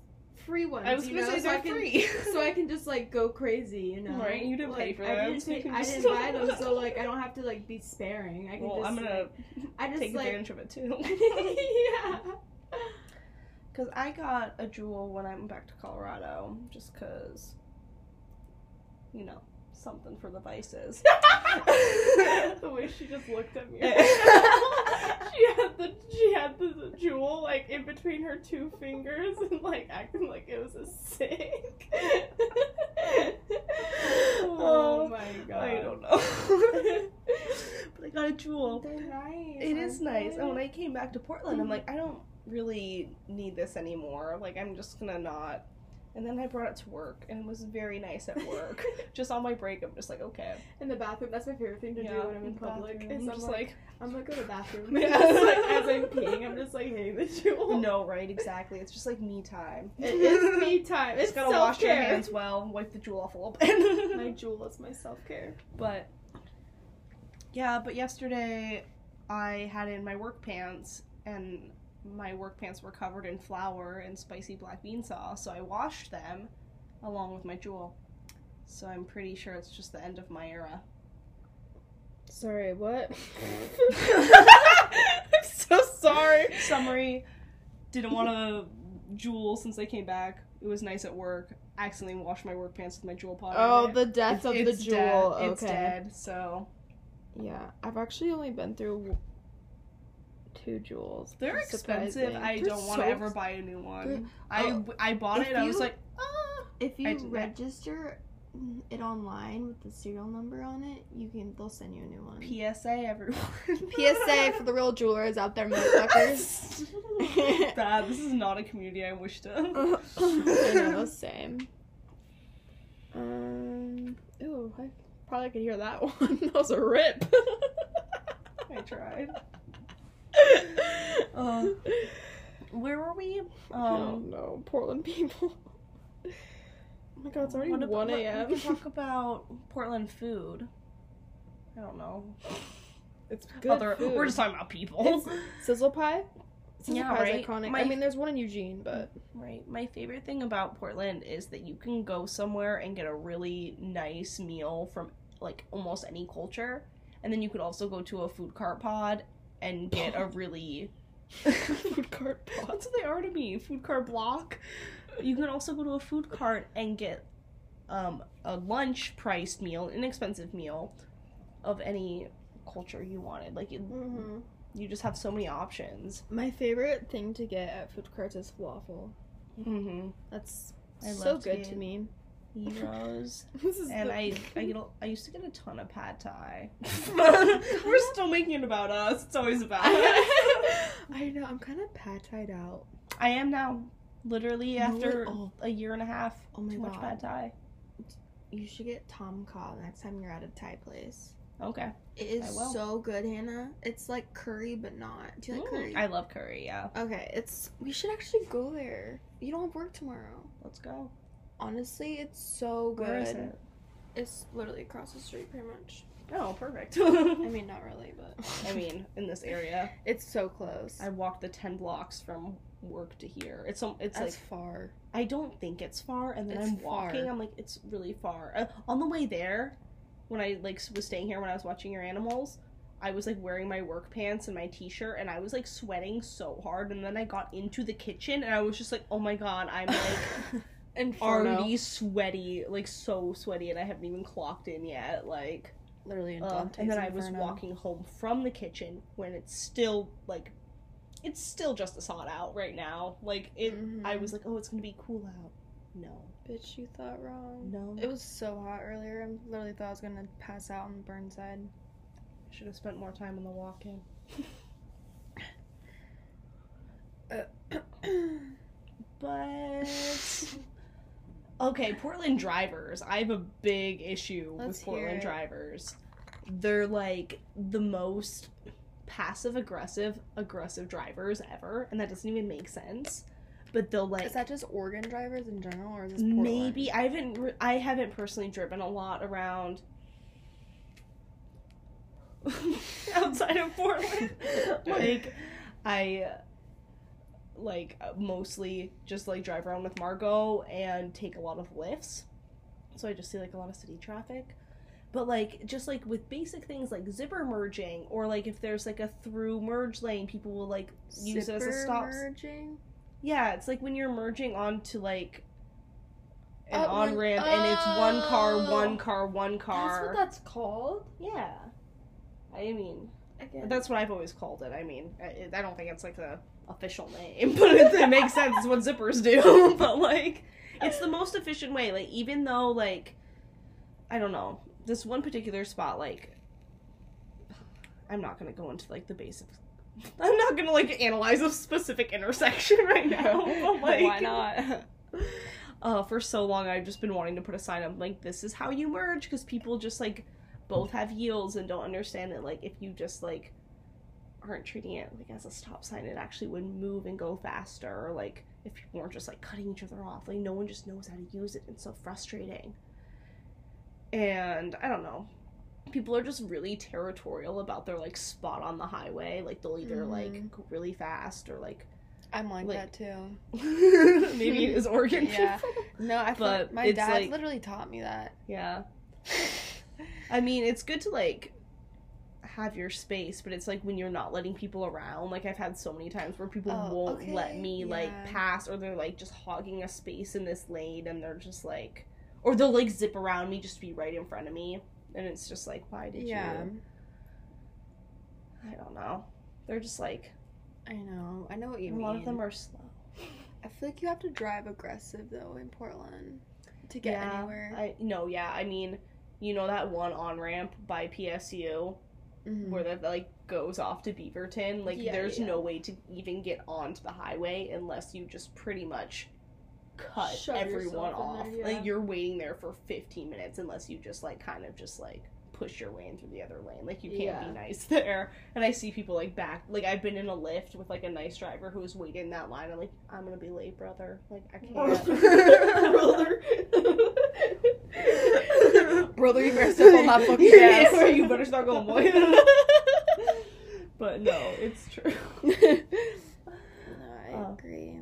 free ones. I was you gonna know? say so I they're can, free. [laughs] so I can just like go crazy, you know. Right, you didn't pay Like, for I them, didn't, so pay- I didn't [laughs] buy them, so like I don't have to like be sparing. I can well, just. I'm gonna like, I just take like. advantage of it too. [laughs] yeah. Because I got a Juul when I went back to Colorado, just because, you know, something for the vices. [laughs] [laughs] the way she just looked at me. [laughs] She had the she had the Juul like in between her two fingers and like acting like it was a sick. Oh, oh my god. I don't know. but I got a Juul. They're nice. It is nice. they? And when I came back to Portland, I'm mm-hmm. like, I don't really need this anymore. Like, I'm just gonna not. And then I brought it to work, and it was very nice at work. [laughs] just on my break, I'm just like, okay. in the bathroom, that's my favorite thing to do when I'm in public. Is I'm just like, like, I'm gonna go to the bathroom. [laughs] Yeah. Like as I'm peeing, I'm just like, hey, the [laughs] Juul. no, right, exactly. It's just like me time. It is me time. It's Just gotta wash your hands well, wipe the Juul off a little bit. My Juul is my self care. But yeah, but yesterday I had in my work pants and my work pants were covered in flour and spicy black bean sauce, so I washed them along with my Juul. So I'm pretty sure it's just the end of my era. Sorry, what? [laughs] [laughs] I'm so sorry. Summary didn't want to Juul since they came back. It was nice at work. Accidentally washed my work pants with my Juul pot. Oh, the death of the Juul. Dead. Okay. It's dead. So Yeah, I've actually only been through two Juuls. they're expensive. surprising. I They're don't want to ever buy a new one. They're- I oh, I bought it. and I was like, ah. If you did that. register it online with the serial number on it, you can they'll send you a new one. PSA, everyone. [laughs] PSA for the real Juulers out there, motherfuckers. [laughs] Bad. This is not a community I wish to. [laughs] I know, same. Um, ooh, I probably could hear that one. that was a rip. I tried. [laughs] Um, Where were we? Um, no, Portland people. Oh my god, it's already about- 1 a.m. We can talk [laughs] about Portland food. I don't know. It's good. Other, food. we're just talking about people. It's sizzle pie. Sizzle Yeah, pie right? iconic. My- I mean, there's one in Eugene, but Right. My favorite thing about Portland is that you can go somewhere and get a really nice meal from like almost any culture. And then you could also go to a food cart pod and get a really [laughs] food cart pot. That's what they are to me. Food cart block. You can also go to a food cart and get um, a lunch priced meal, inexpensive meal of any culture you wanted. Like you, Mm-hmm. you just have so many options. My favorite thing to get at food carts is falafel. Mm-hmm. That's I so good to me. Heroes. [laughs] And I, [laughs] I get, a, I used to get a ton of pad thai. [laughs] We're still making it about us. It's always about us. I know. I'm kind of pad tied out. I am now. Literally No, after oh. a year and a half. Oh my too much God. pad thai. You should get Tom Kha next time you're at a Thai place. Okay. It is so good, Hannah. It's like curry, but not. Do you like Mm, curry? I love curry. Yeah. Okay, it's. We should actually go there. You don't have work tomorrow. Let's go. Honestly, it's so good. Where is it? It's literally across the street, pretty much. Oh, perfect. [laughs] I [laughs] mean, not really, but. I mean, in this area, [laughs] it's so close. I walked the ten blocks from work to here. It's some. It's That's like far. I don't think it's far, and then It's I'm walking. far. I'm like, it's really far. Uh, on the way there, when I like was staying here when I was watching your animals, I was like wearing my work pants and my t-shirt, and I was like sweating so hard. And then I got into the kitchen, and I was just like, oh my god, I'm like Inferno. already sweaty, like so sweaty, and I haven't even clocked in yet. Like. Literally in Uh, and then I was walking home from the kitchen when it's still like it's still just as hot out right now. Like it I Mhm. was like, "Oh, it's to be cool out." No. Bitch, you thought wrong. No. It was so hot earlier. I literally thought I was gonna pass out on Burnside. I should have spent more time on the walking. [laughs] [coughs] But [laughs] Okay, Portland drivers. I have a big issue Let's with Portland drivers. They're like the most passive aggressive aggressive drivers ever, and that doesn't even make sense. But they'll like is that just Oregon drivers in general, or is this Portland? maybe I haven't re- I haven't personally driven a lot around [laughs] outside of Portland. [laughs] like I like uh, mostly just like drive around with Margot and take a lot of Lyfts. So I just see like a lot of city traffic. But like just like with basic things like zipper merging or like if there's like a through merge lane, people will like use it as a Zipper stop. merging. Yeah, it's like when you're merging onto like an when- on ramp and it's one car, oh. one car, one car. That's what that's called. yeah. I mean, Again. that's what I've always called it. I mean, I, I don't think it's like the official name, [laughs] but it, it makes sense. It's what zippers do. [laughs] but like, it's the most efficient way. Like, even though like, I don't know, this one particular spot, like, I'm not gonna go into like the basics. [laughs] I'm not gonna like analyze a specific intersection right now. But, like, Why not? uh, for so long I've just been wanting to put a sign up like this is how you merge because people just like both have yields and don't understand that like if you just like aren't treating it like as a stop sign it actually would move and go faster or like if people weren't just like cutting each other off like no one just knows how to use it it's so frustrating and I don't know people are just really territorial about their like spot on the highway. Like they'll either like Mhm. go really fast or like I'm like, Like- that too. [laughs] maybe it is [laughs] Oregon Yeah. No, I feel like my dad like- literally taught me that. Yeah. [laughs] I mean, it's good to like have your space, but it's like when you're not letting people around. Like I've had so many times where people Oh, won't let okay, me like pass or they're like just hogging a space in this lane and they're just like or they'll like zip around me just to be right in front of me. And it's just like, why did Yeah. you I don't know. They're just like I know. I know what you a mean. A lot of them are slow. I feel like you have to drive aggressive though in Portland to get yeah, anywhere. I no, yeah. I mean, you know that one on ramp by PSU Mhm. where that like goes off to Beaverton. Like Yeah, there's yeah. no way to even get onto the highway unless you just pretty much cut Shove everyone off. there, yeah. Like you're waiting there for 15 minutes unless you just like kind of just like push your way in through the other lane. Like you can't Yeah. be nice [laughs] there. And I see people like back like I've been in a Lyft with like a nice driver who was waiting in that line. I'm like, I'm gonna be late, brother. Like I can't. [laughs] [laughs] Brother. [laughs] Brother, you better step on that fucking [laughs] gas. yeah, [laughs] you better start going, boy. but no, it's true. no, I Uh, agree.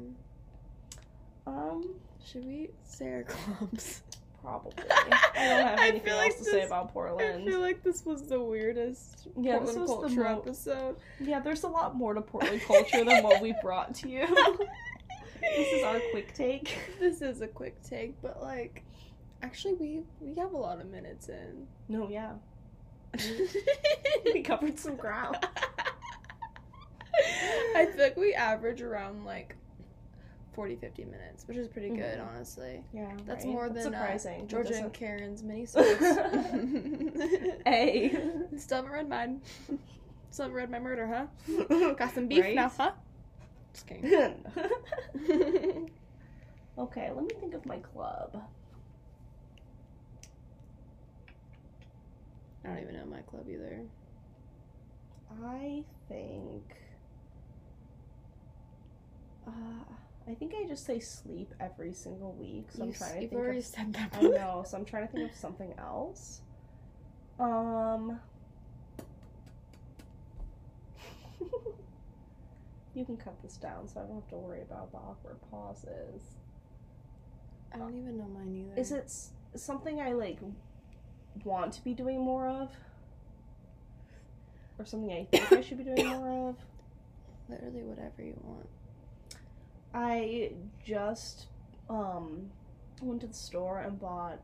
Um, Should we say our clubs? probably. I don't have anything else like to say about Portland. I feel like this was the weirdest Yeah, this Portland the culture mo- episode. Yeah, there's a lot more to Portland culture than what we brought to you. this is our quick take. This is a quick take, but like, actually, we we have a lot of minutes in. No, yeah. [laughs] We covered some ground. [laughs] I think we average around like 40, 50 minutes, which is pretty good, Mhm. honestly. Yeah, That's right? more than uh, surprising. That Georgia and Karen's mini [laughs] Hey. Still haven't read mine. Still haven't read my murder, huh? Got some beef Right? now, huh? Just kidding. okay, let me think of my club. Don't even know my club either. I think. Uh, I think I just say sleep every single week. So I'm You s- trying to think already of. said that. I know, so I'm trying to think of something else. Um. [laughs] you can cut this down, so I don't have to worry about the awkward pauses. I don't even know mine either. Is it s- something I like want to be doing more of? Or something I think I should be doing more of? [coughs] literally whatever you want? I just um went to the store and bought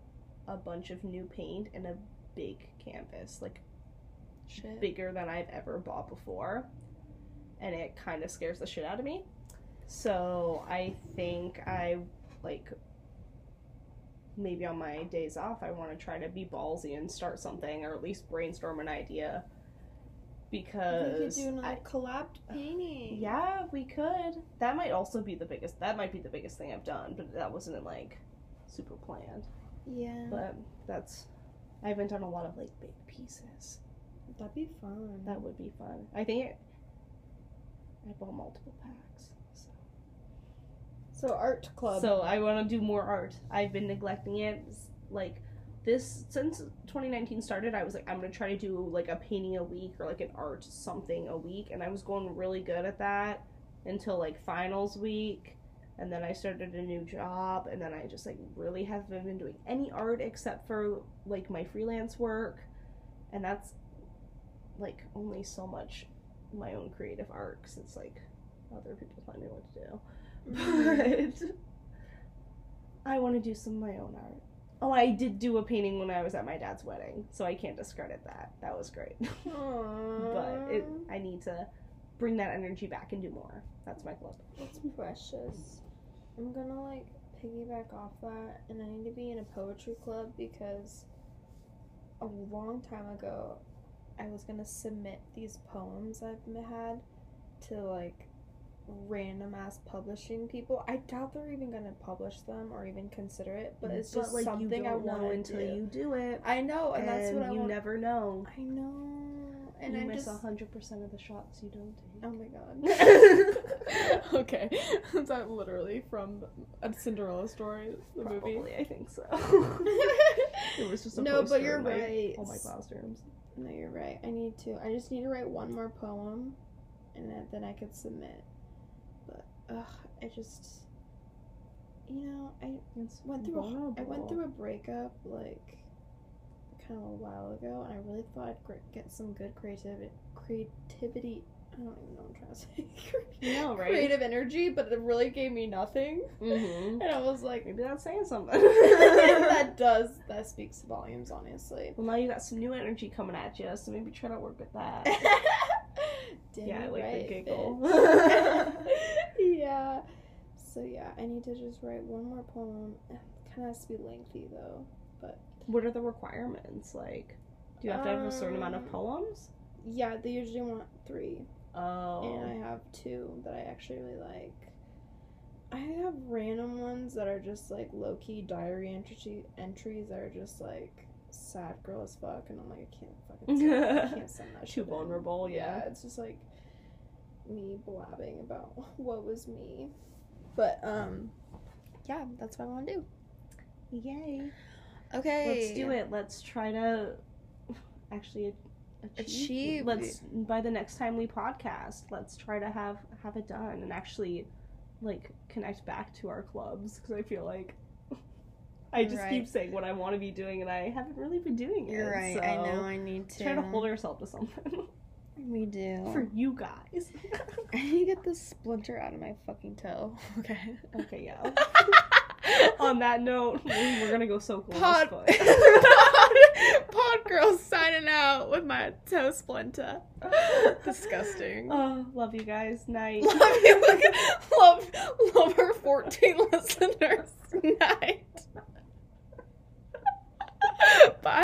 a bunch of new paint and a big canvas, like Shit. bigger than I've ever bought before. And it kind of scares the shit out of me. So I think I like maybe on my days off I want to try to be ballsy and start something or at least brainstorm an idea We could because do another I- collabed [sighs] painting. yeah, we could. That might also be the biggest. That might be the biggest thing I've done, but that wasn't like super planned. Yeah. But that's. I haven't done a lot of like big pieces. That'd be fun. That would be fun. I think it, I bought multiple packs. So. art club. So I want to do more art. I've been neglecting it. Like this since 2019 started, I was like, I'm gonna try to do like a painting a week or like an art something a week, and I was going really good at that until like finals week, and then I started a new job, and then I just like really haven't been doing any art except for like my freelance work, and that's like only so much my own creative art because it's like other people tell me what to do but I want to do some of my own art. Oh, I did do a painting when I was at my dad's wedding, so I can't discredit that. That was great. [laughs] but it, I need to bring that energy back and do more. That's my club. That's precious. I'm gonna like piggyback off that, and I need to be in a poetry club because a long time ago, I was gonna submit these poems I've had to like random ass publishing people. I doubt they're even gonna publish them or even consider it, but it's just like something I want know until do. you do it, I know, and, and, that's what I you want. never know. I know, and you I miss hundred percent of the shots you don't take. Oh my god. [laughs] [laughs] okay. Is [laughs] that literally from a Cinderella story, the movie? I think so. it was just a No, but you're in oh my- right. All my classrooms. No, you're right. I need to. I just need to write one more poem, and then, then I could submit. Ugh, I just, you know, I It's went through. A, I vulnerable. went through a breakup like kind of a while ago, and I really thought I'd gr- get some good creativity. Creativity. I don't even know what I'm trying to say. Know, [laughs] right? Creative energy, but it really gave me nothing, Mm-hmm. and I was like, Maybe that's saying something. [laughs] that [laughs] does that speaks volumes, honestly. Well, now you got some new energy coming at you, so maybe try to work with that. Yeah, I like right, the giggle. Yeah. So yeah, I need to just write one more poem. It kind of has to be lengthy though. But what are the requirements? Like, do you have to have a certain amount of Um, poems? Yeah, they usually want three, Oh. and I have two that I actually really like. I have random ones that are just like low key diary entry entries that are just like sad girl as fuck, and I'm like I can't fucking send, I can't [laughs] send that. Too vulnerable, yeah. it's just like me blabbing about [laughs] what was me. But um yeah, that's what I want to do. Yay. Okay. Let's do it. Let's try to actually achieve. Achieve. Let's by the next time we podcast, let's try to have have it done and actually like connect back to our clubs because I feel like [laughs] I just Right. keep saying what I want to be doing and I haven't really been doing it. You're right. I know I need to. Try to hold ourselves to something [laughs] We do. For you guys. I need to get this splinter out of my fucking toe. Okay. Okay, yeah. [laughs] On that note, we're gonna go so close. Pod, but... pod, [laughs] pod girl signing out with my toe splinter. [laughs] Disgusting. Oh, love you guys. Night. Love you. love, love her 14 listeners. Night. Bye.